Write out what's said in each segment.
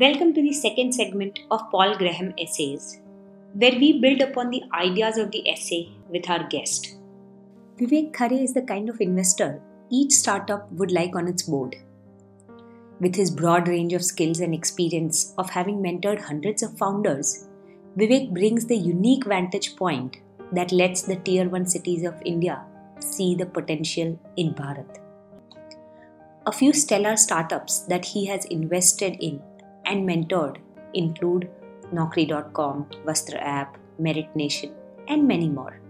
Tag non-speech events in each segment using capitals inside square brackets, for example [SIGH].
Welcome to the second segment of Paul Graham Essays, where we build upon the ideas of the essay with our guest. Vivek Khare is the kind of investor each startup would like on its board. With his broad range of skills and experience of having mentored hundreds of founders, Vivek brings the unique vantage point that lets the tier 1 cities of India see the potential in Bharat. A few stellar startups that he has invested in and mentored include Naukri.com, Vastra App, Meritnation, and many more.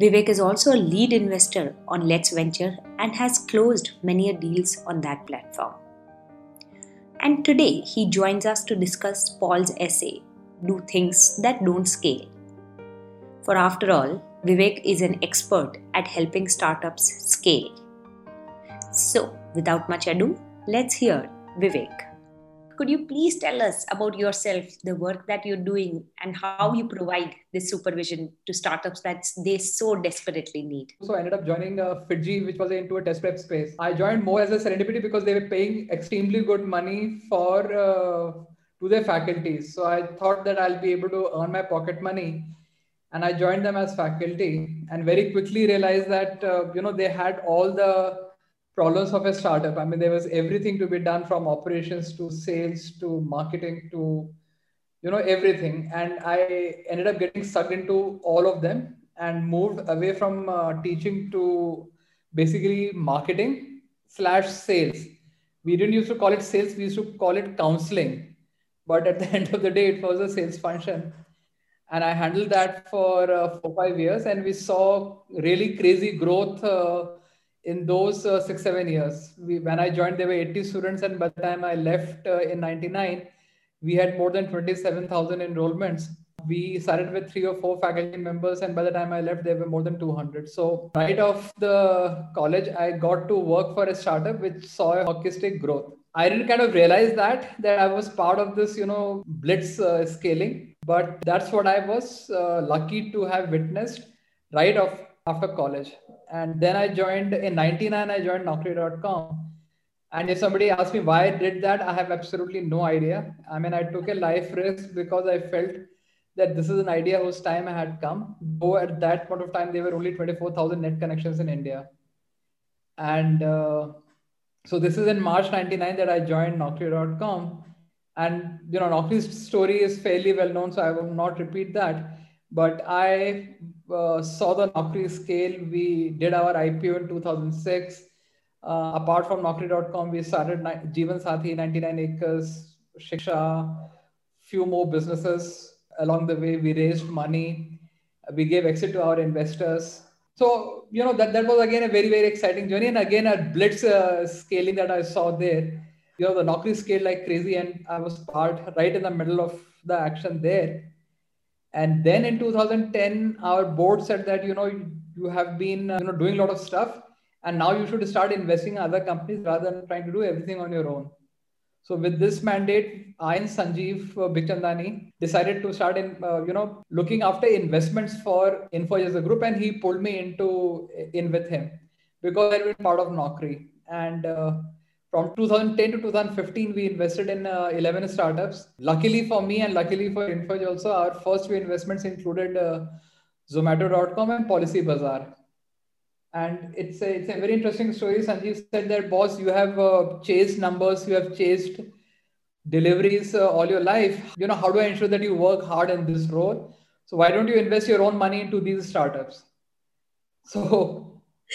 Vivek is also a lead investor on LetsVenture and has closed many deals on that platform. And today he joins us to discuss Paul's essay, Do Things That Don't Scale. For after all, Vivek is an expert at helping startups scale. So, without much ado, let's hear Vivek could you please tell us about yourself, the work that you're doing, and how you provide this supervision to startups that they so desperately need? So I ended up joining uh, FIITJEE, which was into a test prep space. I joined more as a serendipity because they were paying extremely good money for uh, to their faculties. So I thought that I'll be able to earn my pocket money and i joined them as faculty and very quickly realized that uh, you know they had all the problems of a startup. I mean, there was everything to be done from operations to sales to marketing to, you know, everything. And I ended up getting sucked into all of them and moved away from uh, teaching to basically marketing slash sales. We didn't used to call it sales, we used to call it counseling. But at [LAUGHS] the end of the day, it was a sales function. And I handled that for uh, four, five years. And we saw really crazy growth. Uh, in those uh, six, seven years. We, when I joined, there were 80 students, and by the time I left uh, in 99, we had more than 27,000 enrollments. We started with three or four faculty members, and by the time I left, there were more than 200. So, right off the college, I got to work for a startup which saw a hockey stick growth. I didn't kind of realize that that I was part of this, you know, blitz uh, scaling, but that's what I was uh, lucky to have witnessed right off after college. And then I joined in 99, I joined Naukri.com. And if somebody asks me why I did that, I have absolutely no idea. I mean, I took a life risk because I felt that this is an idea whose time had come. Though at that point of time, there were only 24,000 net connections in India. And uh, so this is in March 99 that I joined Naukri.com. And, you know, Naukri's story is fairly well known, so I will not repeat that. But I uh, saw the Naukri scale. We did our IPO in 2006. Uh, apart from Naukri.com, we started Jeevan Sathi, 99 Acres, Shiksha, few more businesses. Along the way, we raised money. We gave exit to our investors. So, you know, that, that was again a very, very exciting journey. And again, a blitz uh, scaling that I saw there. You know, the Naukri scaled like crazy, and I was part right in the middle of the action there and then in 2010 our board said that you know you have been uh, you know doing a lot of stuff and now you should start investing in other companies rather than trying to do everything on your own so with this mandate i and sanjeev uh, decided to start in uh, you know looking after investments for info as a group and he pulled me into in with him because i've been part of Naukri. and uh, from 2010 to 2015 we invested in uh, 11 startups. Luckily for me and luckily for Info Edge also our first few investments included uh, zomato.com and policy bazaar and it's a, it's a very interesting story. Sanjeev said that boss you have uh, chased numbers you have chased deliveries uh, all your life. You know how do i ensure that you work hard in this role? So why don't you invest your own money into these startups? [LAUGHS] So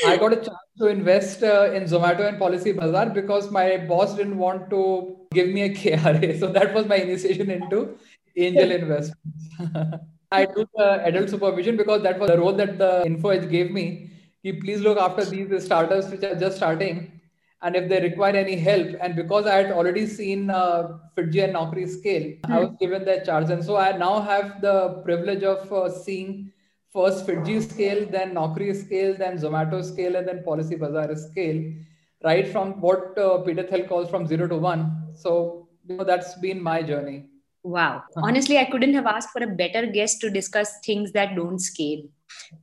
I got a chance to invest uh, in Zomato and Policy Bazaar because my boss didn't want to give me a KRA. [LAUGHS] So that was my initiation into angel investments. [LAUGHS] I do the adult supervision because that was the role that the Info Edge gave me. He please look after these startups which are just starting and if they require any help. And because I had already seen uh, FIITJEE and Naukri scale, mm-hmm. I hmm. was given that charge. And so I now have the privilege of uh, seeing first FIITJEE scale, then Naukri scale, then Zomato scale, and then Policy Bazaar scale, right from what uh, Peter Thiel calls from zero to one. So, you know, that's been my journey. Wow. Honestly, I couldn't have asked for a better guest to discuss things that don't scale.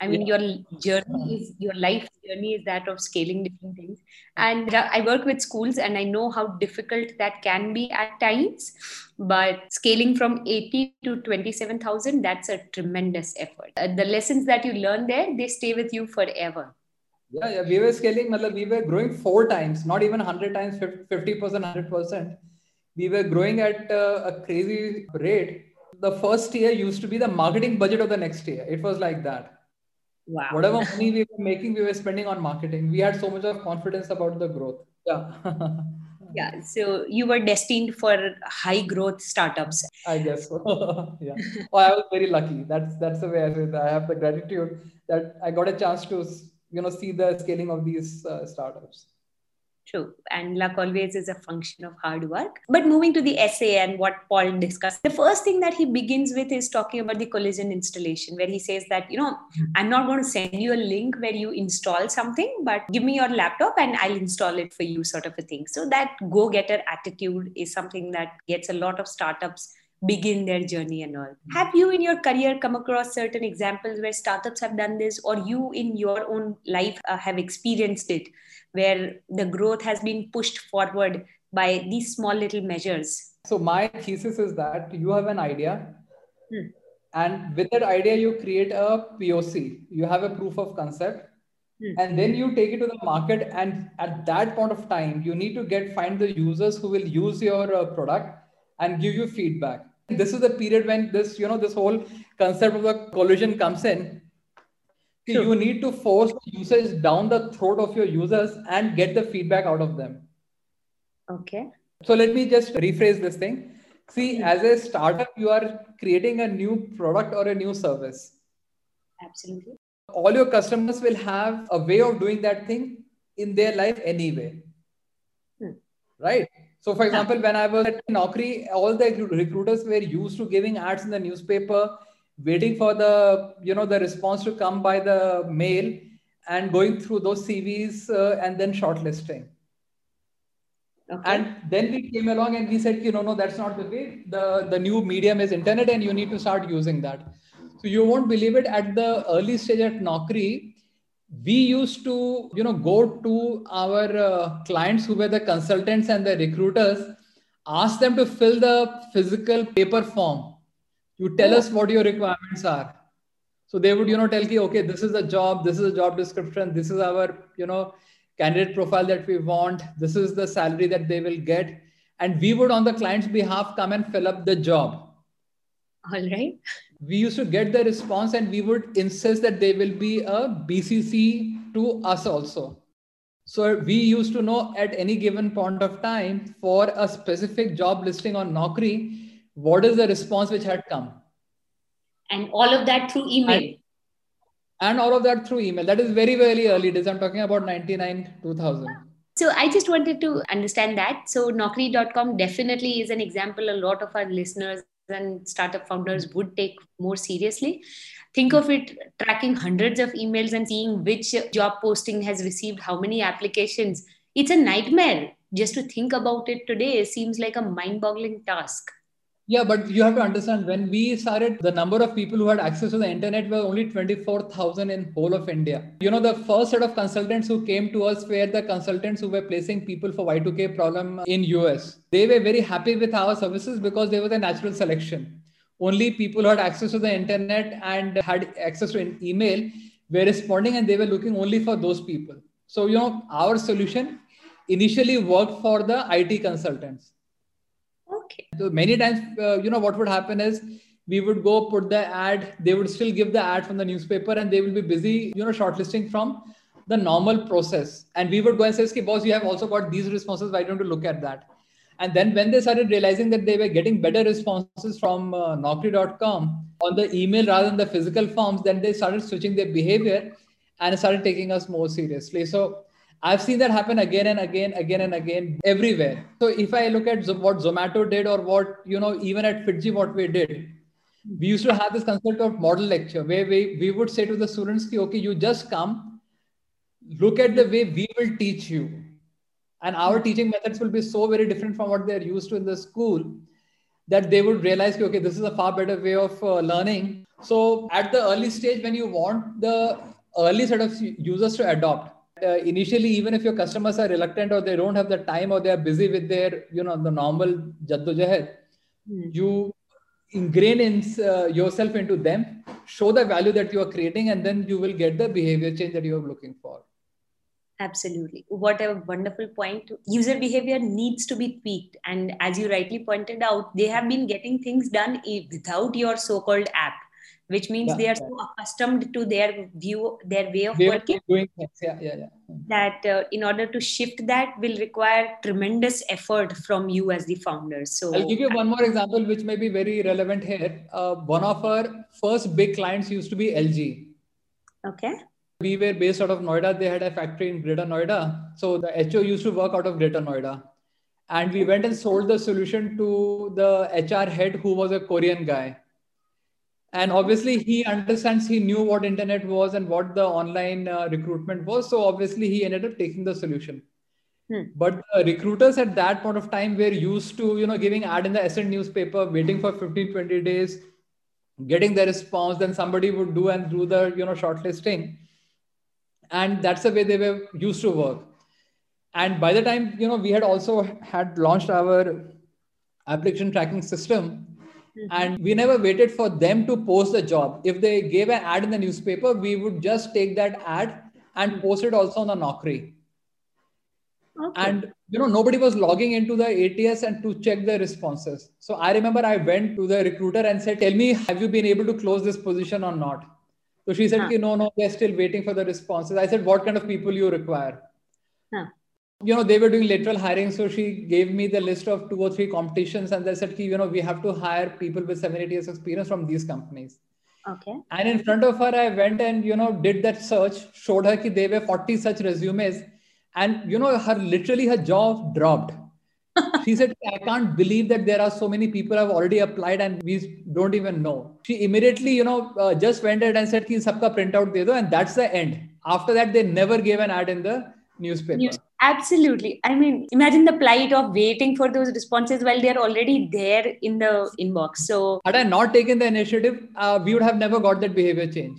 I mean, yeah. your journey is your life journey is that of scaling different things. And I work with schools, and I know how difficult that can be at times. But scaling from 80 to 27,000, that's a tremendous effort. Uh, the lessons that you learn there, they stay with you forever. Yeah, yeah. We were scaling, we were growing four times, not even 100 times, 50%, 100%. We were growing at uh, a crazy rate. The first year used to be the marketing budget of the next year. It was like that. Wow. Whatever money we were making, we were spending on marketing. We had so much of confidence about the growth. Yeah. [LAUGHS] yeah. So you were destined for high growth startups. I guess so. [LAUGHS] yeah. Oh, I was very lucky. That's that's the way I that. I have the gratitude that I got a chance to you know see the scaling of these uh, startups true. And luck always is a function of hard work. But moving to the essay and what paul discussed the first thing that he begins with is talking about the Collison installation where he says that you know hmm. i'm not going to send you a link where you install something but give me your laptop and i'll install it for you sort of a thing. So that go getter attitude is something that gets a lot of startups begin their journey and all. Have you in your career come across certain examples where startups have done this, or you in your own life uh, have experienced it, where the growth has been pushed forward by these small little measures? So, my thesis is that you have an idea. Hmm. And with that idea, you create a POC. You have a proof of concept. Hmm. And then you take it to the market. And at that point of time, you need to get find the users who will use your uh, product and give you feedback this is the period when this you know this whole concept of the Collison comes in. Sure. you need to force usage down the throat of your users and get the feedback out of them. Okay. So let me just rephrase this thing. See as a startup you are creating a new product or a new service. Absolutely. All your customers will have a way of doing that thing in their life anyway. Hmm. right so, for example, when I was at Naukri, all the recruiters were used to giving ads in the newspaper, waiting for the you know the response to come by the mail, and going through those CVs uh, and then shortlisting. Okay. And then we came along and we said, you know, no, that's not the way. The the new medium is internet, and you need to start using that. So you won't believe it. At the early stage at Naukri, we used to you know go to our uh, clients who were the consultants and the recruiters ask them to fill the physical paper form you tell us what your requirements are. So they would you know tell you okay this is the job this is a job description this is our you know candidate profile that we want this is the salary that they will get. And we would on the client's behalf come and fill up the job [LAUGHS] all right we used to get the response and we would insist that there will be a BCC to us also. So we used to know at any given point of time for a specific job listing on Naukri, what is the response which had come. And all of that through email. And, and all of that through email. That is very, very early days. I'm talking about 99, 2000. So I just wanted to understand that. So Naukri.com definitely is an example a lot of our listeners and startup founders would take more seriously. Think of it tracking hundreds of emails and seeing which job posting has received how many applications. It's a nightmare. Just to think about it today seems like a mind boggling task. Yeah, but you have to understand when we started, the number of people who had access to the internet were only 24,000 in whole of India. You know, the first set of consultants who came to us were the consultants who were placing people for Y2K problem in US. They were very happy with our services because they were a natural selection. Only people who had access to the internet and had access to an email were responding and they were looking only for those people. So, you know, our solution initially worked for the IT consultants Okay. So many times, uh, you know, what would happen is we would go put the ad, they would still give the ad from the newspaper and they will be busy, you know, shortlisting from the normal process. And we would go and say, okay, boss, you have also got these responses. Why don't you look at that? And then when they started realizing that they were getting better responses from uh, Naukri.com on the email rather than the physical forms, then they started switching their behavior and started taking us more seriously. So I've seen that happen again and again, again and again, everywhere. So if I look at what Zomato did, or what you know, even at FIITJEE, what we did, we used to have this concept of model lecture where we, we would say to the students, okay, you just come, look at the way we will teach you. And our teaching methods will be so very different from what they're used to in the school that they would realize okay this is a far better way of uh, learning so at the early stage when you want the early set of users to adopt uh, initially even if your customers are reluctant or they don't have the time or they are busy with their you know the normal jaddojahed mm. you ingrain in, uh, yourself into them show the value that you are creating and then you will get the behavior change that you are looking for. Absolutely. What a wonderful point. User behavior needs to be tweaked. And as you rightly pointed out they have been getting things done without your so-called app which means yeah, they are yeah. so accustomed to their view their way of way working doing things. Yeah, yeah, yeah. that uh, in order to shift that will require tremendous effort from you as the founder. So i'll give you one more example which may be very relevant here. Uh, one of our first big clients used to be lg okay. We were based out of noida. They had a factory in greater noida. So the ho used to work out of greater noida. And we went and sold the solution to the hr head who was a korean guy and obviously he understands he knew what internet was and what the online uh, recruitment was. So obviously he ended up taking the solution. Hmm. but recruiters at that point of time were used to you know giving ad in the Ascent newspaper waiting for 15 20 days getting the response then somebody would do and do the you know shortlisting. And that's the way they were used to work. And by the time you know we had also had launched our application tracking system Mm-hmm. And we never waited for them to post the job. If they gave an ad in the newspaper, we would just take that ad and mm-hmm. post it also on the Naukri. Okay. And you know, nobody was logging into the ATS and to check the responses. So I remember I went to the recruiter and said, Tell me, have you been able to close this position or not? So she said, huh. No, no, they're still waiting for the responses. I said, What kind of people you require? Huh you know they were doing lateral hiring so she gave me the list of two or three competitions and they said you know we have to hire people with seven eight years experience from these companies. Okay. And in front of her i went and you know did that search showed her that there were 40 such resumes and you know her literally her jaw dropped. [LAUGHS] She said i can't believe that there are so many people have already applied and we don't even know. She immediately you know uh, just went ahead and said ki sabka print out de do and that's the end. After that they never gave an ad in the newspaper. News- Absolutely. I mean, imagine the plight of waiting for those responses while they're already there in the inbox. So, had I not taken the initiative, uh, we would have never got that behavior change.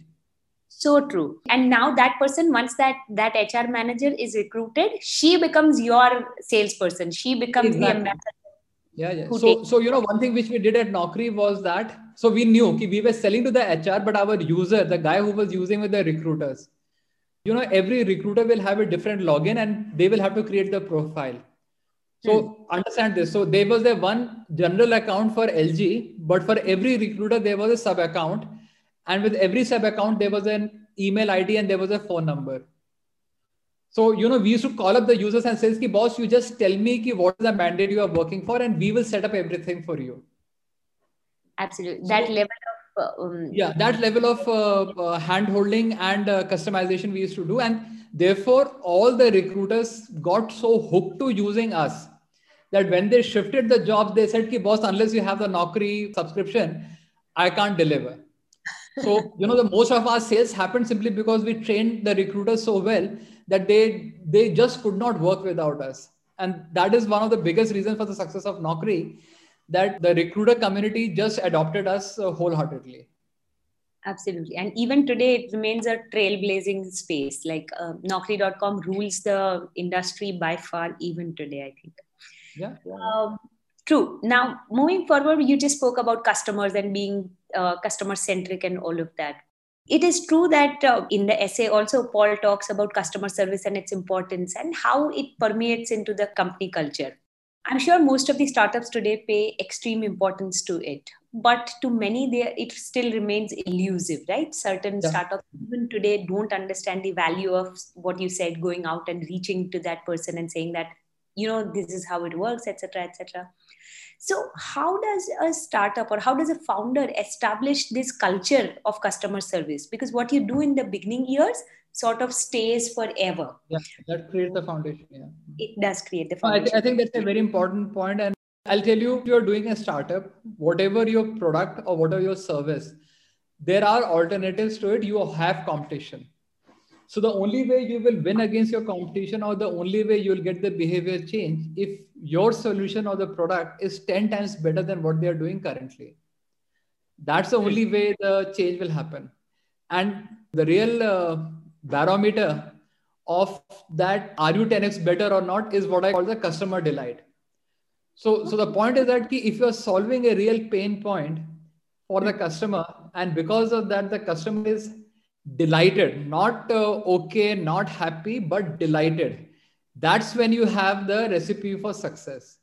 So true. And now that person, once that that HR manager is recruited, she becomes your salesperson. She becomes exactly. the ambassador. Yeah, yeah. So, so you know, one thing which we did at Naukri was that so we knew okay, we were selling to the HR, but our user, the guy who was using with the recruiters, you know every recruiter will have a different login and they will have to create the profile. So hmm. understand this. So there was a one general account for lg but for every recruiter there was a sub account and with every sub account there was an email id and there was a phone number. So you know we used to call up the users and say ki boss you just tell me ki what is the mandate you are working for and we will set up everything for you. Absolutely. That level level um, yeah that level of uh, uh, hand holding and uh, customization we used to do. And therefore all the recruiters got so hooked to using us that when they shifted the jobs they said ki boss unless you have the naukri subscription i can't deliver. [LAUGHS] So you know the most of our sales happened simply because we trained the recruiters so well that they they just could not work without us. And that is one of the biggest reasons for the success of naukri that the recruiter community just adopted us uh, wholeheartedly. Absolutely. And even today it remains a trailblazing space. Like uh, naukri.com rules the industry by far even today i think. Yeah, yeah. Um, true. Now moving forward you just spoke about customers and being uh, customer centric and all of that. It is true that uh, in the essay also paul talks about customer service and its importance and how it permeates into the company culture I'm sure most of the startups today pay extreme importance to it, but to many, there it still remains elusive, right? Certain yeah. startups even today don't understand the value of what you said, going out and reaching to that person and saying that, you know, this is how it works, etc., etc. So, how does a startup or how does a founder establish this culture of customer service? Because what you do in the beginning years sort of stays forever. Yeah, that creates the foundation. Yeah. It does create the foundation. I, th- I think that's a very important point. And I'll tell you, if you're doing a startup, whatever your product or whatever your service, there are alternatives to it. You have competition. So the only way you will win against your competition or the only way you'll get the behavior change if your solution or the product is 10 times better than what they are doing currently. That's the only way the change will happen. And the real uh, barometer of that are you 10x better or not is what I call the customer delight. So, so the point is that if you're solving a real pain point for the customer, and because of that, the customer is delighted not uh, okay not happy but delighted that's when you have the recipe for success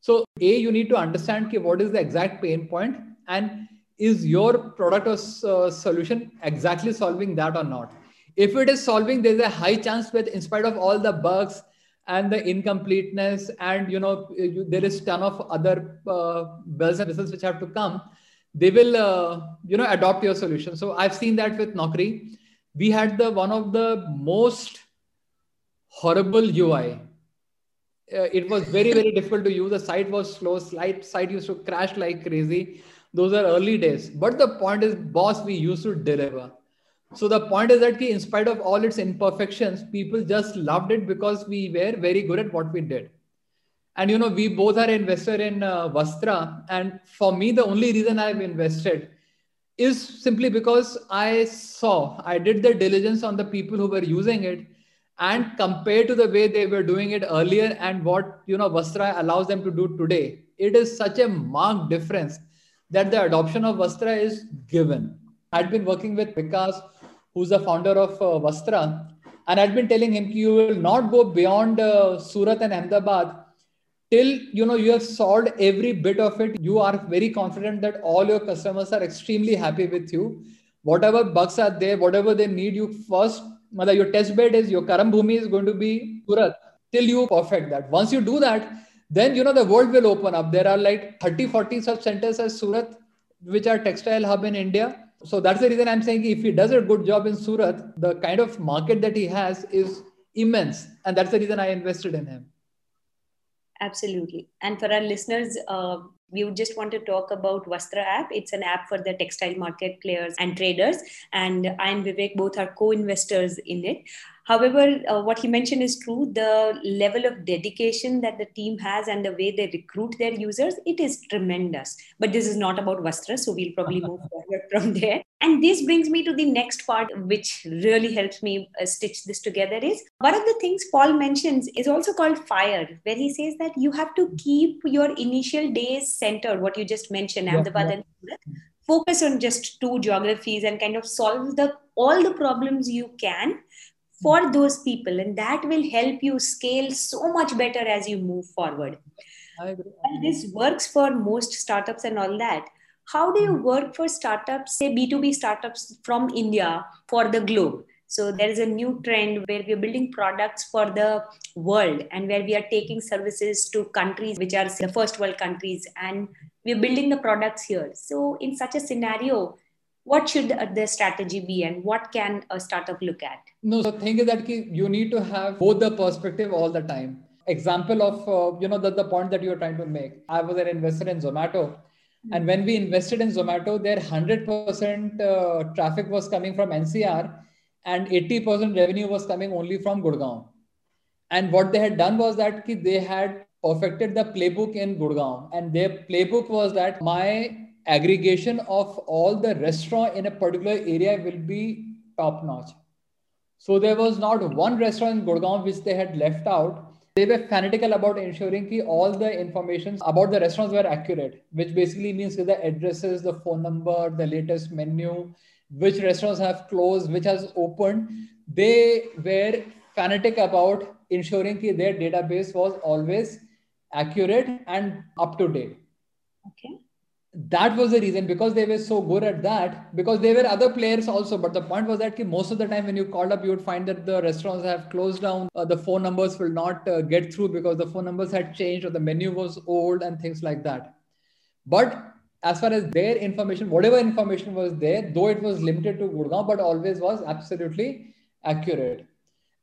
so a you need to understand ki what is the exact pain point and is your product or uh, solution exactly solving that or not if it is solving there's a high chance that in spite of all the bugs and the incompleteness and you know you, there is ton of other uh, bells and whistles which have to come they will uh, you know adopt your solution. So i've seen that with naukri. We had the one of the most horrible ui uh, it was very very difficult to use. The site was slow. Site used to crash like crazy. Those are early days. But the point is boss we used to deliver so the point is that in spite of all its imperfections people just loved it because we were very good at what we did. And you know we both are investor in uh, vastra. And for me the only reason i've invested is simply because i saw i did the diligence on the people who were using it. And compared to the way they were doing it earlier and what you know vastra allows them to do today it is such a marked difference that the adoption of vastra is given. I'd been working with vikas who's the founder of uh, vastra. And i'd been telling him you will not go beyond uh, surat and ahmedabad till you know you have solved every bit of it. You are very confident that all your customers are extremely happy with you. Whatever bugs are there whatever they need you first mother your test bed is your karam bhumi is going to be surat till you perfect that. Once you do that then you know the world will open up. There are like 30 40 such centers as surat which are textile hub in india so that's the reason i'm saying if he does a good job in surat the kind of market that he has is immense and that's the reason i invested in him Absolutely. And for our listeners, uh, we would just want to talk about Vastra app. It's an app for the textile market players and traders. And I and Vivek both are co-investors in it. However, uh, what he mentioned is true. The level of dedication that the team has and the way they recruit their users, it is tremendous. But this is not about Vastra, so we'll probably [LAUGHS] move forward from there. And this brings me to the next part, which really helps me uh, stitch this together. Is one of the things Paul mentions is also called fire, where he says that you have to keep your initial days centered. What you just mentioned, yeah, Ahmedabad yeah. and Surat, focus on just two geographies and kind of solve the all the problems you can for those people. And that will help you scale so much better as you move forward. And this works for most startups and all that. How do you work for startups say b2b startups from india for the globe? So there is a new trend where we are building products for the world and where we are taking services to countries which are the first world countries and we're building the products here. So in such a scenario what should the strategy be and what can a startup look at? No so thing is that you need to have both the perspective all the time. Example of uh, you know the, the point that you're trying to make. I was an investor in zomato. Mm-hmm. and when we invested in zomato their 100% uh, traffic was coming from ncr and 80% revenue was coming only from gurgaon. And what they had done was that they had perfected the playbook in gurgaon. And their playbook was that my aggregation of all the restaurant in a particular area will be top notch. So there was not one restaurant in Gurgaon which they had left out. They were fanatical about ensuring that all the information about the restaurants were accurate, which basically means the addresses, the phone number, the latest menu, which restaurants have closed, which has opened. They were fanatic about ensuring that their database was always accurate and up to date. That was the reason because they were so good at that because there were other players also. But the point was that most of the time when you called up you would find that the restaurants have closed down uh, the phone numbers will not uh, get through because the phone numbers had changed or the menu was old and things like that. But as far as their information whatever information was there though it was limited to gurgaon but always was absolutely accurate.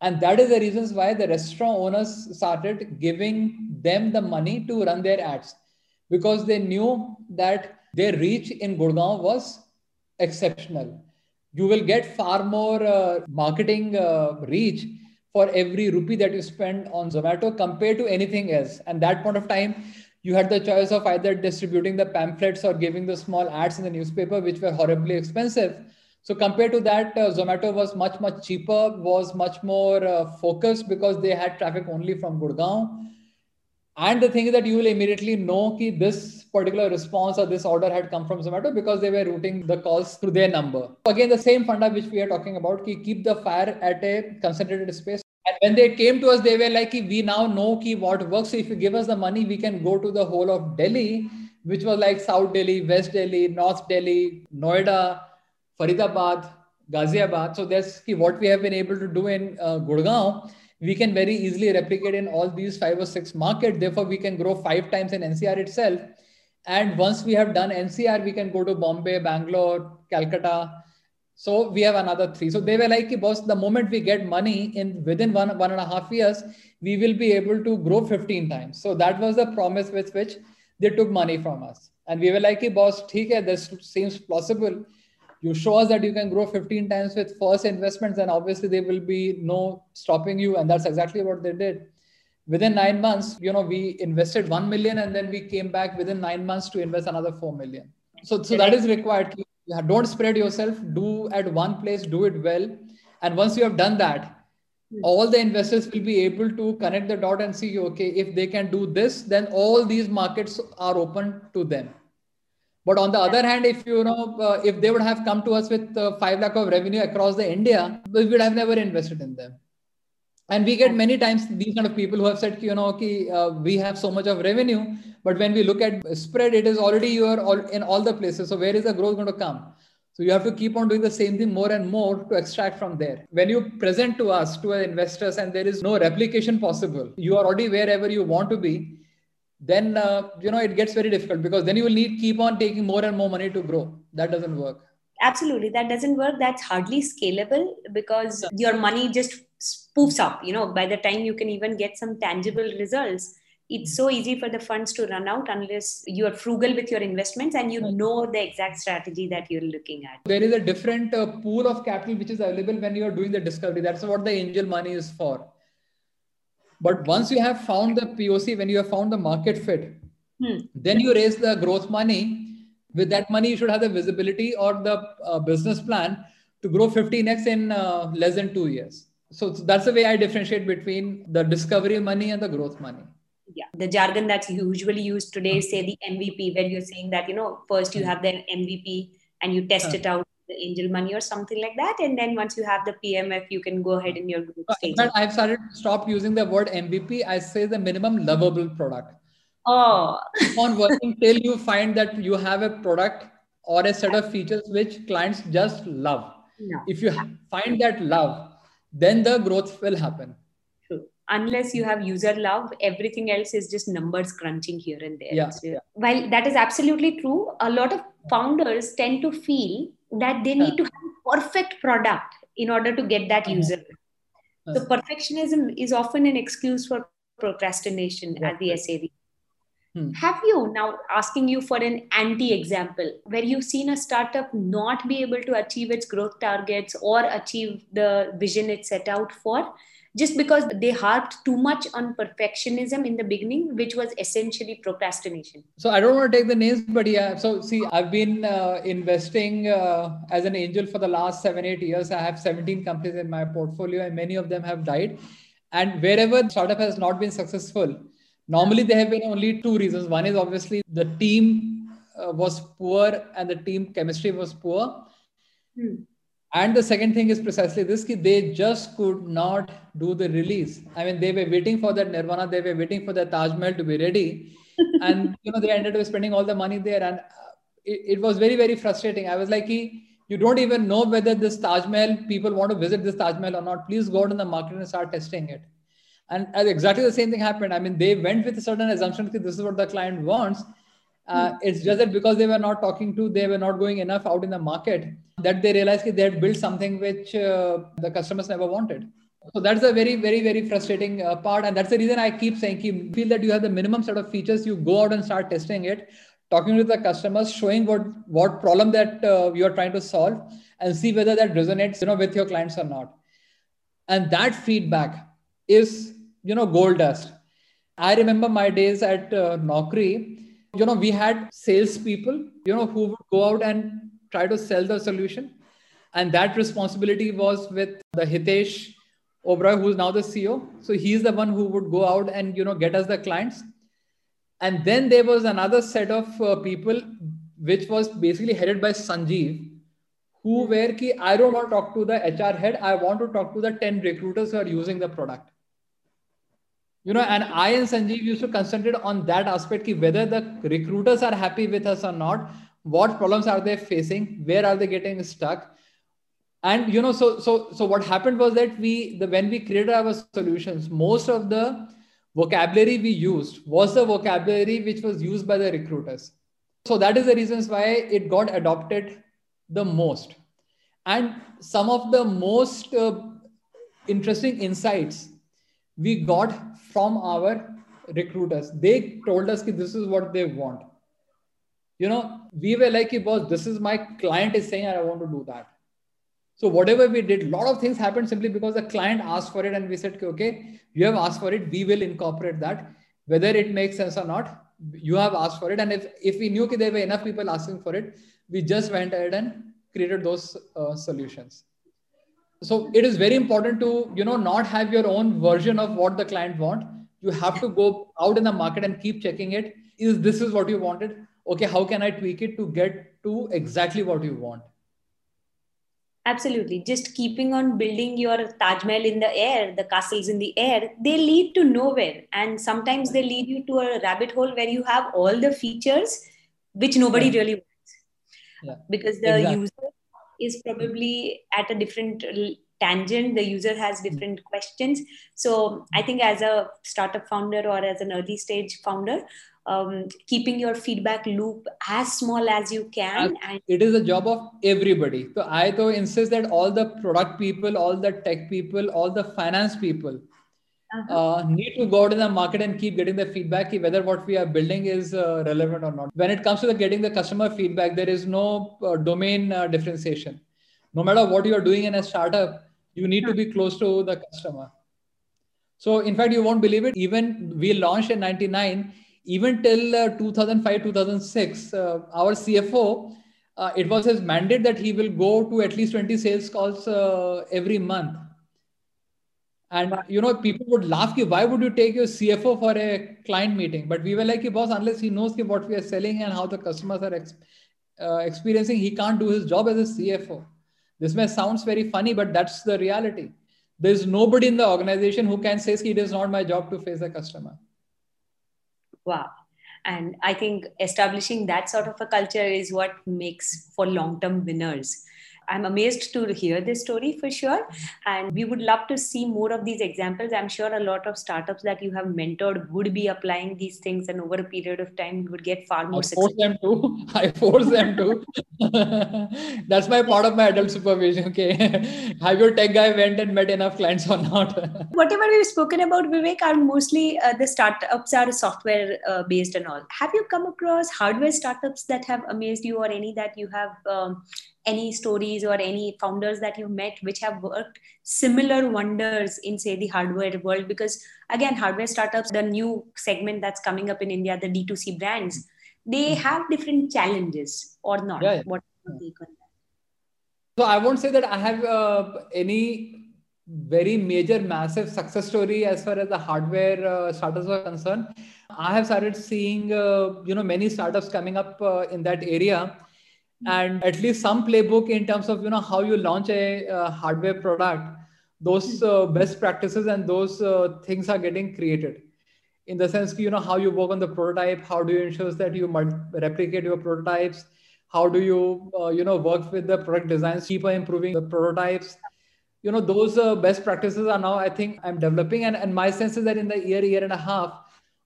And that is the reasons why the restaurant owners started giving them the money to run their ads because they knew that their reach in Gurgaon was exceptional. you will get far more uh, marketing uh, reach for every rupee that you spend on Zomato compared to anything else. And that point of time, you had the choice of either distributing the pamphlets or giving the small ads in the newspaper, which were horribly expensive. So compared to that, uh, Zomato was much, much cheaper, was much more uh, focused because they had traffic only from Gurgaon. And the thing is that you will immediately know that this particular response or this order had come from Zomato because they were routing the calls through their number. Again, the same funda which we are talking about, ki keep the fire at a concentrated space. And when they came to us, they were like, we now know ki what works. If you give us the money, we can go to the whole of Delhi, which was like South Delhi, West Delhi, North Delhi, Noida, Faridabad, Ghaziabad. So that's what we have been able to do in uh, Gurgaon. We can very easily replicate in all these five or six markets. Therefore, we can grow five times in NCR itself. And once we have done NCR, we can go to Bombay, Bangalore, Calcutta. So we have another three. So they were like, boss, the moment we get money in within one, one and a half years, we will be able to grow 15 times. So that was the promise with which they took money from us. And we were like, boss, okay, this seems plausible you show us that you can grow 15 times with first investments and obviously there will be no stopping you and that's exactly what they did. Within nine months you know we invested 1 million and then we came back within nine months to invest another 4 million. So so that is required. Don't spread yourself. Do at one place do it well. And once you have done that hmm. all the investors will be able to connect the dot and see okay if they can do this then all these markets are open to them but on the other hand, if you know, uh, if they would have come to us with uh, five lakh of revenue across the India, we would have never invested in them. And we get many times these kind of people who have said, you know, okay, uh, we have so much of revenue, but when we look at spread, it is already you are all in all the places. So where is the growth going to come? So you have to keep on doing the same thing more and more to extract from there. When you present to us, to our investors, and there is no replication possible, you are already wherever you want to be then uh, you know it gets very difficult because then you will need keep on taking more and more money to grow. That doesn't work. Absolutely. That doesn't work. That's hardly scalable because your money just spoofs up you know. By the time you can even get some tangible results it's so easy for the funds to run out unless you are frugal with your investments and you know the exact strategy that you're looking at. There is a different uh, pool of capital which is available when you are doing the discovery. That's what the angel money is for but once you have found the POC, when you have found the market fit, hmm. then you raise the growth money. With that money, you should have the visibility or the uh, business plan to grow 15x in uh, less than two years. So, so that's the way I differentiate between the discovery money and the growth money yeah the jargon that's usually used today is say the mvp where you're saying that you know first you hmm. have the mvp and you test it out the angel money or something like that. And then once you have the PMF, you can go ahead in your group stage. But I've started stop using the word MVP. I say the minimum lovable product. Oh. on working till you find that you have a product or a set of features which clients just love. No. If you find that love, then the growth will happen. True. Unless you have user love, everything else is just numbers crunching here and there. Yeah, yeah. While that is absolutely true, a lot of founders tend to feel that they need to have a perfect product in order to get that user. So perfectionism is often an excuse for procrastination yeah. at the SAV. Hmm. Have you now asking you for an anti example where you've seen a startup not be able to achieve its growth targets or achieve the vision it set out for? Just because they harped too much on perfectionism in the beginning, which was essentially procrastination. So I don't want to take the names, but yeah. So see, I've been uh, investing uh, as an angel for the last seven, eight years. I have 17 companies in my portfolio, and many of them have died. And wherever the startup has not been successful, normally there have been only two reasons. One is obviously the team uh, was poor and the team chemistry was poor. Hmm and the second thing is precisely this they just could not do the release. I mean they were waiting for that nirvana they were waiting for the taj mahal to be ready. [LAUGHS] And you know they ended up spending all the money there. And uh, it, it was very very frustrating. I was like you don't even know whether this taj mahal people want to visit this taj mahal or not. Please go out in the market and start testing it. And exactly the same thing happened. I mean they went with a certain assumption that this is what the client wants. Uh, it's just that because they were not talking to, they were not going enough out in the market that they realized that they had built something which uh, the customers never wanted. So that's a very, very, very frustrating uh, part. And that's the reason I keep saying, keep, feel that you have the minimum set of features, you go out and start testing it. talking to the customers, showing what what problem that uh, you are trying to solve, and see whether that resonates, you know, with your clients or not. And that feedback is, you know, gold dust. I remember my days at uh. You know, we had salespeople, you know, who would go out and try to sell the solution, and that responsibility was with the Hitesh Oberoi, who's now the CEO. So he's the one who would go out and you know get us the clients and then there was another set of uh, people which was basically headed by sanjeev who were ki i don't want to talk to the hr head i want to talk to the 10 recruiters who are using the product you know and i and sanjeev used to concentrate on that aspect ki whether the recruiters are happy with us or not what problems are they facing where are they getting stuck and you know so so so what happened was that we the when we created our solutions most of the vocabulary we used was the vocabulary which was used by the recruiters. So that is the reasons why it got adopted the most. And some of the most uh, interesting insights we got from our recruiters. They told us that this is what they want. You know, we were like, boss, this is my client is saying I want to do that. So whatever we did, a lot of things happened simply because the client asked for it and we said, okay, you have asked for it, we will incorporate that. Whether it makes sense or not, you have asked for it. And if, if we knew there were enough people asking for it, we just went ahead and created those uh, solutions. So it is very important to, you know, not have your own version of what the client want. You have to go out in the market and keep checking it. Is this is what you wanted? Okay, how can I tweak it to get to exactly what you want? Absolutely. Just keeping on building your Taj Mahal in the air, the castles in the air, they lead to nowhere. And sometimes they lead you to a rabbit hole where you have all the features which nobody yeah. really wants. Yeah. Because the exactly. user is probably at a different tangent, the user has hmm. different mm-hmm. questions. So I think as a startup founder or as an early stage founder, um, keeping your feedback loop as small as you can. And it is a job of everybody. So I though insist that all the product people, all the tech people, all the finance people uh-huh. uh, need to go out in the market and keep getting the feedback whether what we are building is uh, relevant or not. When it comes to the getting the customer feedback, there is no uh, domain uh, differentiation. No matter what you are doing in a startup, you need to be close to the customer. So in fact, you won't believe it. Even we launched in 99 even till uh, 2005 2006 uh, our cfo uh, it was his mandate that he will go to at least 20 sales calls uh, every month. And you know people would laugh why would you take your cfo for a client meeting? But we were like boss unless he knows what we are selling and how the customers are ex- uh, experiencing he can't do his job as a cfo this may sounds very funny but that's the reality. There's nobody in the organization who can say it is not my job to face the customer wow and i think establishing that sort of a culture is what makes for long term winners I'm amazed to hear this story for sure. And we would love to see more of these examples. I'm sure a lot of startups that you have mentored would be applying these things, and over a period of time, would get far more I force them to. [LAUGHS] I force them to. [LAUGHS] That's my part of my adult supervision. Okay. [LAUGHS] Have your tech guy went and met enough clients or not? Whatever we've spoken about, Vivek, are mostly uh, the startups are software uh, based and all. Have you come across hardware startups that have amazed you or any that you have um, any stories or any founders that you've met which have worked similar wonders in say the hardware world? Because again hardware startups the new segment that's coming up in india the d2c brands they hmm. have different challenges or not. Yeah, yeah. what so i won't say that i have uh, any very major massive success story as far as the hardware uh, startups are concerned. I have started seeing uh, you know many startups coming up uh, in that area and at least some playbook in terms of you know how you launch a uh, hardware product those uh, best practices and those uh, things are getting created. In the sense you know how you work on the prototype how do you ensure that you replicate your prototypes? How do you uh, you know work with the product designs keep on improving the prototypes? You know those uh, best practices are now i think i'm developing. And, and my sense is that in the year year and a half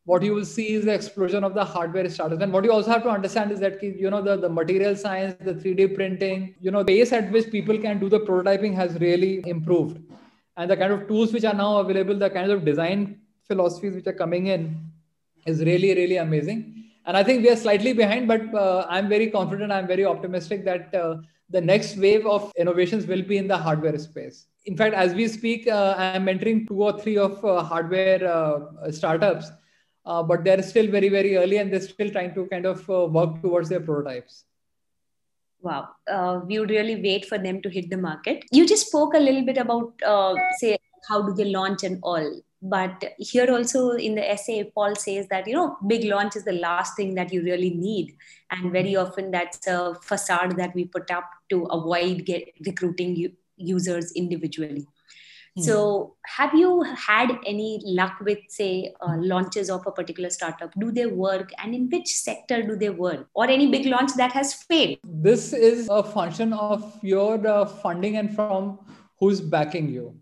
what you will see is the explosion of the hardware startups. And what you also have to understand is that you know the, the material science, the 3D printing, you know, the pace at which people can do the prototyping has really improved. And the kind of tools which are now available, the kind of design philosophies which are coming in is really, really amazing. and I think we are slightly behind, but uh, I'm very confident. I'm very optimistic that uh, the next wave of innovations will be in the hardware space. In fact, as we speak, uh, I'm mentoring two or three of uh, hardware uh, startups, uh, but they're still very, very early and they're still trying to kind of uh, work towards their prototypes. Wow, uh, we would really wait for them to hit the market. You just spoke a little bit about, uh, say, how do they launch and all but here also in the essay paul says that you know big launch is the last thing that you really need and very often that's a facade that we put up to avoid get recruiting users individually mm. so have you had any luck with say uh, launches of a particular startup? Do they work? And in which sector do they work? Or any big launch that has failed? This is a function of your uh, funding and from who's backing you.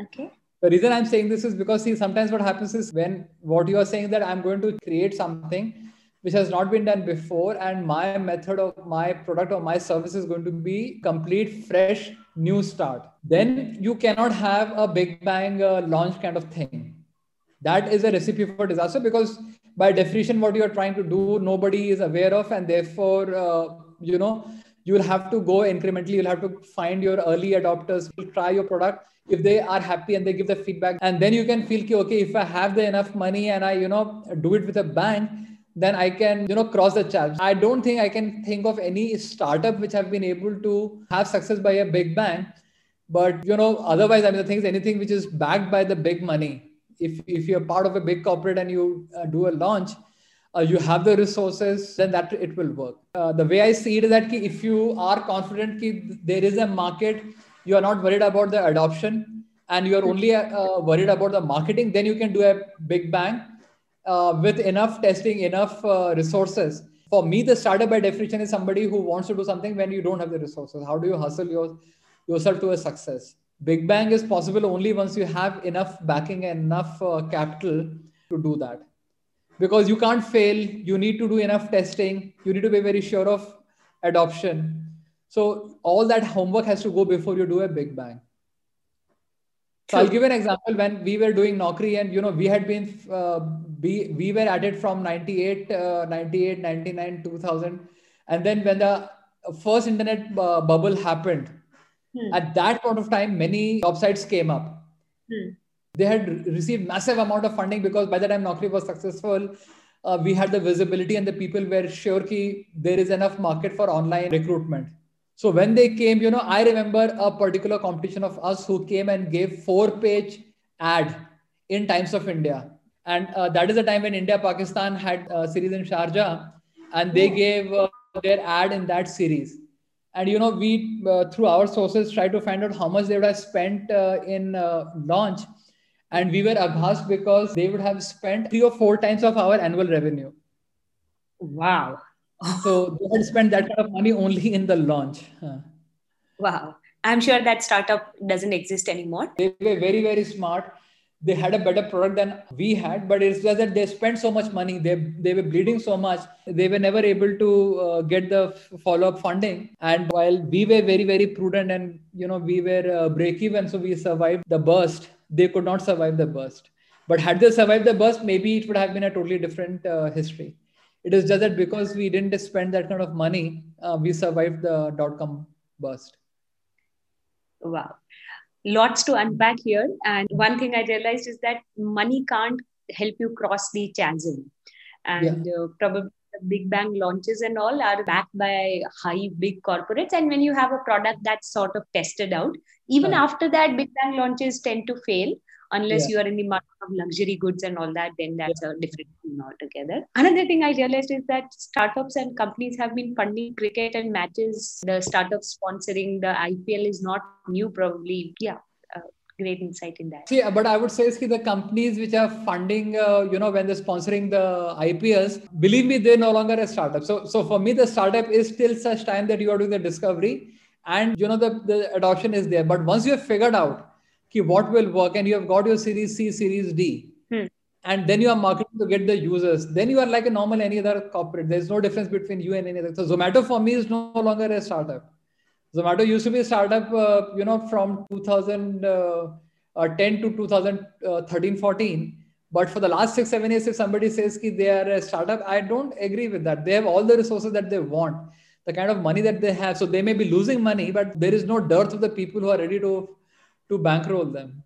Okay. The reason i'm saying this is because see sometimes what happens is when what you are saying that i'm going to create something which has not been done before and my method of my product or my service is going to be complete fresh new start. Then you cannot have a big bang uh, launch kind of thing. That is a recipe for disaster because by definition what you are trying to do nobody is aware of and therefore uh, you know you will have to go incrementally. You'll have to find your early adopters try your product. If they are happy and they give the feedback and then you can feel okay if i have the enough money and i you know do it with a bank then i can you know cross the challenge. I don't think i can think of any startup which have been able to have success by a big bang. But you know otherwise i mean the thing is anything which is backed by the big money. If if you're part of a big corporate and you uh, do a launch uh, you have the resources then that it will work. Uh, the way i see it is that if you are confident that there is a market you are not worried about the adoption and you are only uh, worried about the marketing, then you can do a big bang uh, with enough testing, enough uh, resources. For me, the startup by definition is somebody who wants to do something when you don't have the resources. How do you hustle your, yourself to a success? Big bang is possible only once you have enough backing and enough uh, capital to do that. Because you can't fail, you need to do enough testing, you need to be very sure of adoption so all that homework has to go before you do a big bang. So I'll give an example. When we were doing Naukri and you know we had been uh, we we were at it from 98 uh, 98 99 2000 and then when the first internet uh, bubble happened hmm. at that point of time many job sites came up. Hmm. they had received massive amount of funding because by the time Naukri was successful uh, we had the visibility and the people were sure ki there is enough market for online recruitment so when they came, you know, I remember a particular competition of us who came and gave four page ad in Times of India. And uh, that is the time when India Pakistan had a series in Sharjah and they gave uh, their ad in that series. And, you know, we, uh, through our sources, tried to find out how much they would have spent uh, in uh, launch. And we were aghast because they would have spent three or four times of our annual revenue. Wow so they had spent that kind of money only in the launch. Wow. I'm sure that startup doesn't exist anymore. They were very, very smart. They had a better product than we had, but it's just that they spent so much money. They, they were bleeding so much. They were never able to uh, get the follow up funding. And while we were very, very prudent and, you know, we were uh, break even, so we survived the burst, they could not survive the burst. But had they survived the burst, maybe it would have been a totally different uh, history. It is just that because we didn't spend that kind of money, uh, we survived the dot com bust. Wow. Lots to unpack here. And one thing I realized is that money can't help you cross the chasm. And yeah. uh, probably the big bang launches and all are backed by high big corporates. And when you have a product that's sort of tested out, even after that, big bang launches tend to fail unless yeah. you are in the market of luxury goods and all that then that's yeah. a different thing altogether another thing i realized is that startups and companies have been funding cricket and matches the startups sponsoring the ipl is not new probably yeah uh, great insight in that. Yeah, but I would say see, the companies which are funding, uh, you know, when they're sponsoring the IPLs, believe me, they're no longer a startup. So, so for me, the startup is still such time that you are doing the discovery and you know the, the adoption is there. But once you have figured out ki what will work and you have got your series c series d hmm. and then you are marketing to get the users then you are like a normal any other corporate there's no difference between you and any other so zomato for me is no longer a startup zomato used to be a startup uh, you know from 2010 uh, uh, to 2013 14 but for the last six, seven years, if somebody says that they are a startup, I don't agree with that. They have all the resources that they want, the kind of money that they have. So they may be losing money, but there is no dearth of the people who are ready to, to bankroll them.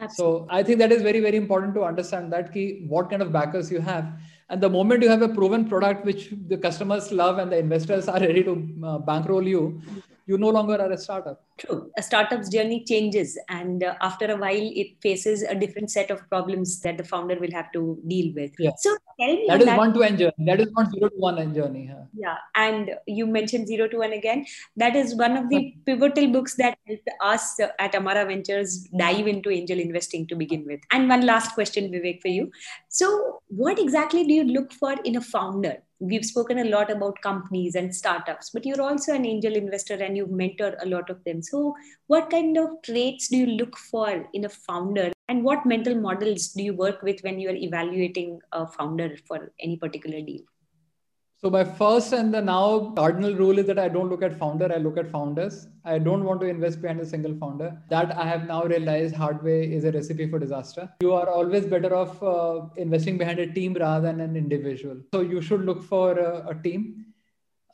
Absolutely. So I think that is very, very important to understand that key, what kind of backers you have. And the moment you have a proven product which the customers love and the investors are ready to uh, bankroll you, you no longer are a startup. True. A startup's journey changes, and uh, after a while, it faces a different set of problems that the founder will have to deal with. Yeah. So tell me that is that, one to one journey. That is not zero to one journey. Huh? Yeah, and you mentioned zero to one again. That is one of the pivotal books that helped us at Amara Ventures dive into angel investing to begin with. And one last question, Vivek, for you. So, what exactly do you look for in a founder? We've spoken a lot about companies and startups, but you're also an angel investor and you mentor a lot of them. So, what kind of traits do you look for in a founder? And what mental models do you work with when you're evaluating a founder for any particular deal? So my first and the now cardinal rule is that I don't look at founder, I look at founders. I don't want to invest behind a single founder. That I have now realized hard way is a recipe for disaster. You are always better off uh, investing behind a team rather than an individual. So you should look for a, a team.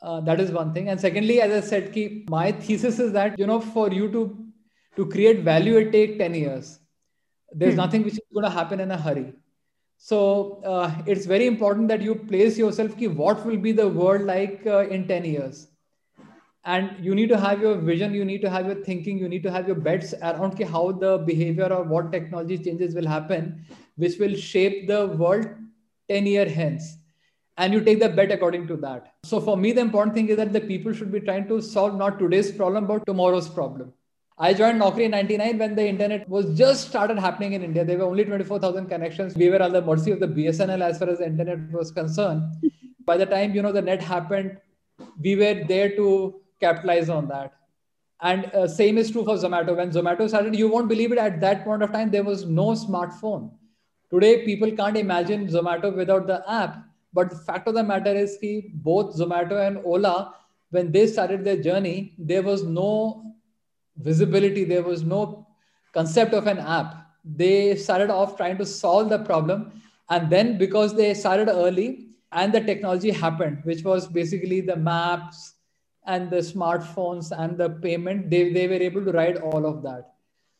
Uh, that is one thing. And secondly, as I said, keep my thesis is that you know for you to to create value, it take ten years. There's hmm. nothing which is going to happen in a hurry so uh, it's very important that you place yourself ki what will be the world like uh, in 10 years. And you need to have your vision you need to have your thinking you need to have your bets around ki how the behavior or what technology changes will happen which will shape the world 10 year hence. And you take the bet according to that. So for me the important thing is that the people should be trying to solve not today's problem but tomorrow's problem I joined Naukri in 99 when the internet was just started happening in India. There were only 24,000 connections. We were on the mercy of the BSNL as far as the internet was concerned. By the time, you know, the net happened, we were there to capitalize on that. And uh, same is true for Zomato. When Zomato started, you won't believe it, at that point of time, there was no smartphone. Today, people can't imagine Zomato without the app. But the fact of the matter is that both Zomato and Ola, when they started their journey, there was no visibility, there was no concept of an app. They started off trying to solve the problem. And then because they started early and the technology happened, which was basically the maps and the smartphones and the payment, they, they were able to ride all of that.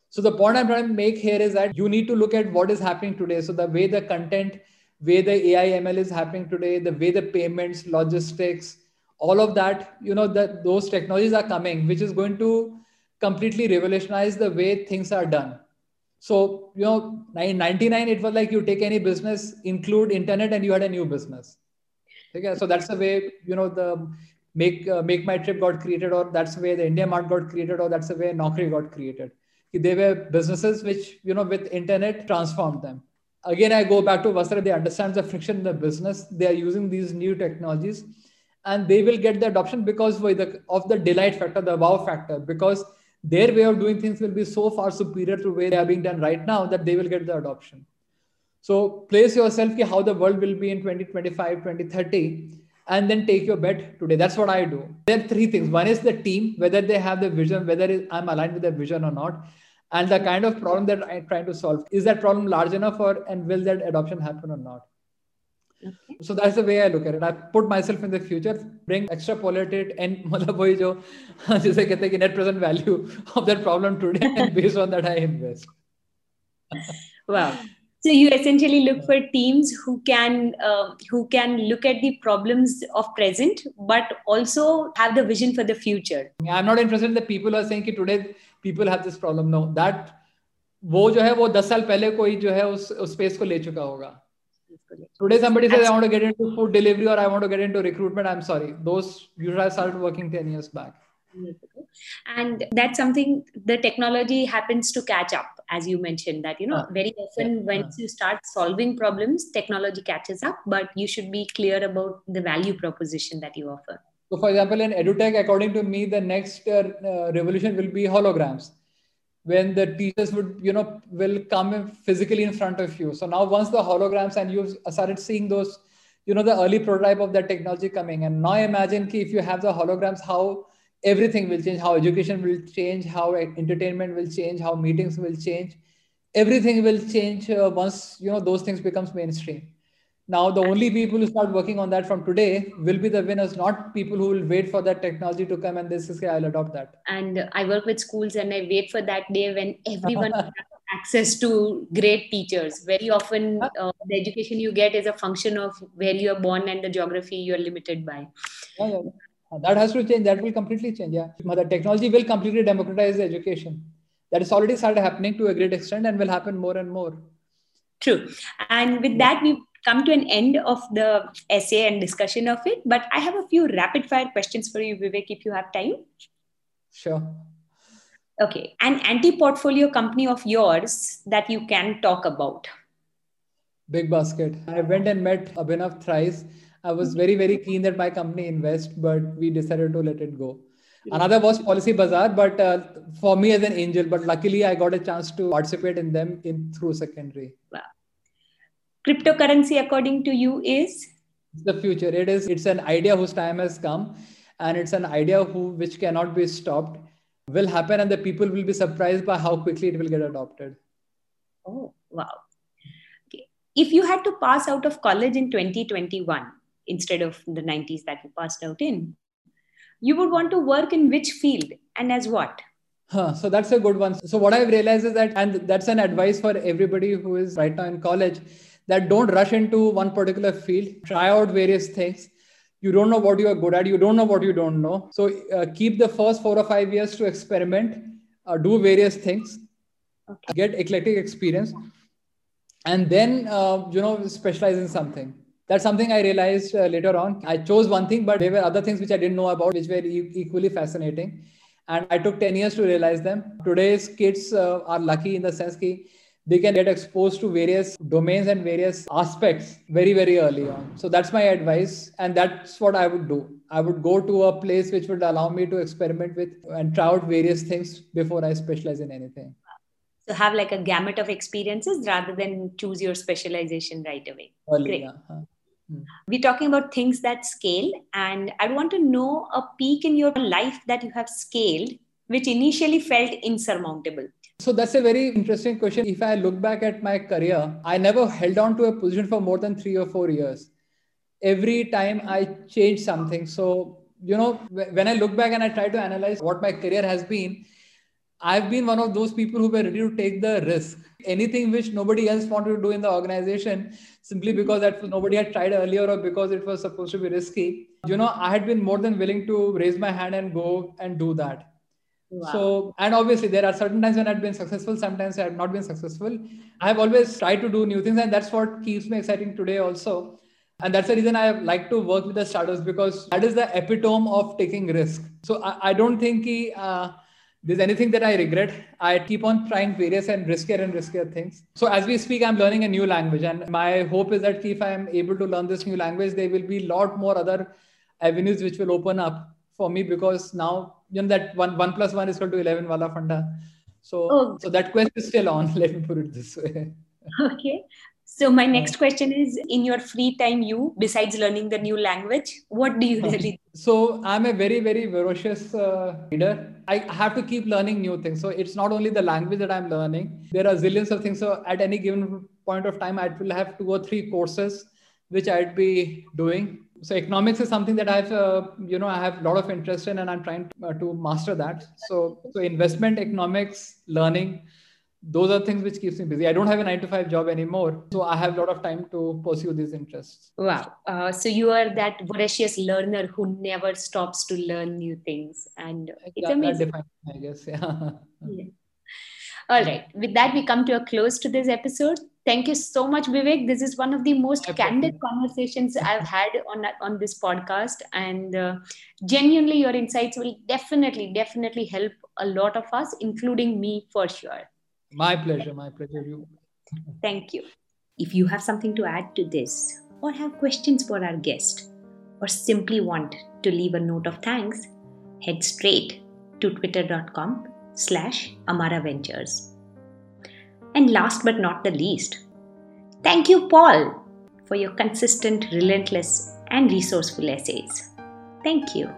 So the point I'm trying to make here is that you need to look at what is happening today. So the way the content, way the AI ML is happening today, the way the payments, logistics, all of that, you know, that those technologies are coming, which is going to completely revolutionized the way things are done. So, you know, in 99, it was like you take any business, include internet, and you had a new business. Okay, so that's the way, you know, the make uh, make my trip got created, or that's the way the India Mart got created, or that's the way Naukri got created. They were businesses which, you know, with internet transformed them. Again, I go back to Vastra, they understand the friction in the business. They are using these new technologies and they will get the adoption because of the, of the delight factor, the wow factor, because their way of doing things will be so far superior to where they are being done right now that they will get the adoption. So place yourself how the world will be in 2025, 2030, and then take your bet today. That's what I do. There are three things. One is the team, whether they have the vision, whether I'm aligned with their vision or not, and the kind of problem that I'm trying to solve. Is that problem large enough or and will that adoption happen or not? Okay. So that's the way I look at it. I put myself in the future, bring extrapolate it and मतलब [LAUGHS] वही जो जैसे कहते हैं कि net present value of that problem today and based [LAUGHS] on that I invest. wow. So you essentially look for teams who can uh, who can look at the problems of present, but also have the vision for the future. I'm not interested in the people who are saying that today people have this problem. No, that वो जो है वो दस साल पहले कोई जो है उस उस स्पेस को ले चुका होगा Today, somebody says, I want to get into food delivery or I want to get into recruitment. I'm sorry. Those you should have started working 10 years back. And that's something the technology happens to catch up, as you mentioned, that, you know, uh, very often yeah, once you start solving problems, technology catches up, but you should be clear about the value proposition that you offer. So, for example, in EduTech, according to me, the next uh, uh revolution will be holograms when the teachers would you know will come physically in front of you. So now once the holograms and you've started seeing those you know the early prototype of that technology coming. And now imagine ki if you have the holograms how everything will change how education will change how entertainment will change how meetings will change. Everything will change uh, once you know those things becomes mainstream now the only people who start working on that from today will be the winners not people who will wait for that technology to come and this is i'll adopt that. And i work with schools and i wait for that day when everyone [LAUGHS] has access to great teachers. Very often uh, the education you get is a function of where you are born and the geography you are limited by. Yeah, yeah. that has to change. That will completely change yeah. The technology will completely democratize education. That is already started happening to a great extent and will happen more and more. True. And with that we come to an end of the essay and discussion of it but i have a few rapid fire questions for you vivek if you have time. Sure. Okay. An anti portfolio company of yours that you can talk about. Big basket. I went and met abhinav thrice. I was very very keen that my company invest but we decided to let it go. Another was Policy Bazaar, but uh, for me as an angel, but luckily I got a chance to participate in them in through secondary. Wow. Cryptocurrency, according to you, is the future. It is. It's an idea whose time has come, and it's an idea who which cannot be stopped. Will happen, and the people will be surprised by how quickly it will get adopted. Oh wow! Okay. If you had to pass out of college in 2021 instead of the 90s that you passed out in, you would want to work in which field and as what? Huh, so that's a good one. So what I've realized is that, and that's an advice for everybody who is right now in college, that don't rush into one particular field. Try out various things. You don't know what you are good at. You don't know what you don't know. So uh, keep the first four or five years to experiment, uh, do various things, okay. get eclectic experience, and then uh, you know specialize in something that's something I realized uh, later on. I chose one thing, but there were other things which I didn't know about, which were e- equally fascinating. And I took 10 years to realize them. Today's kids uh, are lucky in the sense that they can get exposed to various domains and various aspects very, very early on. So that's my advice. And that's what I would do. I would go to a place which would allow me to experiment with and try out various things before I specialize in anything. So have like a gamut of experiences rather than choose your specialization right away. Early, Great. Hmm. We're talking about things that scale, and I want to know a peak in your life that you have scaled, which initially felt insurmountable. So that's a very interesting question. If I look back at my career, I never held on to a position for more than three or four years. Every time I changed something. So, you know, when I look back and I try to analyze what my career has been, I've been one of those people who were ready to take the risk. Anything which nobody else wanted to do in the organization, simply because that nobody had tried earlier or because it was supposed to be risky. You know, I had been more than willing to raise my hand and go and do that. Wow. So, and obviously, there are certain times when I've been successful, sometimes I have not been successful. I have always tried to do new things, and that's what keeps me exciting today, also. And that's the reason I like to work with the startups because that is the epitome of taking risk. So, I, I don't think uh, there's anything that I regret. I keep on trying various and riskier and riskier things. So as we speak, I'm learning a new language. And my hope is that if I'm able to learn this new language, there will be a lot more other avenues which will open up for me because now you know that one one plus one is equal to eleven wala funda. So oh. so that quest is still on. [LAUGHS] Let me put it this way. Okay. So my next question is in your free time you besides learning the new language what do you really do? [LAUGHS] So I'm a very very voracious uh, reader. I have to keep learning new things. So it's not only the language that I'm learning. There are zillions of things. So at any given point of time I will have two or three courses which I'd be doing. So economics is something that I've uh, you know I have a lot of interest in and I'm trying to, uh, to master that. So so investment economics learning those are things which keeps me busy. I don't have a 9 to 5 job anymore so i have a lot of time to pursue these interests. Wow. Uh, so you are that voracious learner who never stops to learn new things and it's amazing. i guess yeah. [LAUGHS] yeah. All right. With that we come to a close to this episode thank you so much vivek this is one of the most candid conversations i've had on on this podcast and uh, genuinely your insights will definitely definitely help a lot of us including me for sure my pleasure. My pleasure. You. Thank you. If you have something to add to this, or have questions for our guest, or simply want to leave a note of thanks, head straight to twitter.com slash Amara Ventures. And last but not the least, thank you, Paul, for your consistent, relentless, and resourceful essays. Thank you.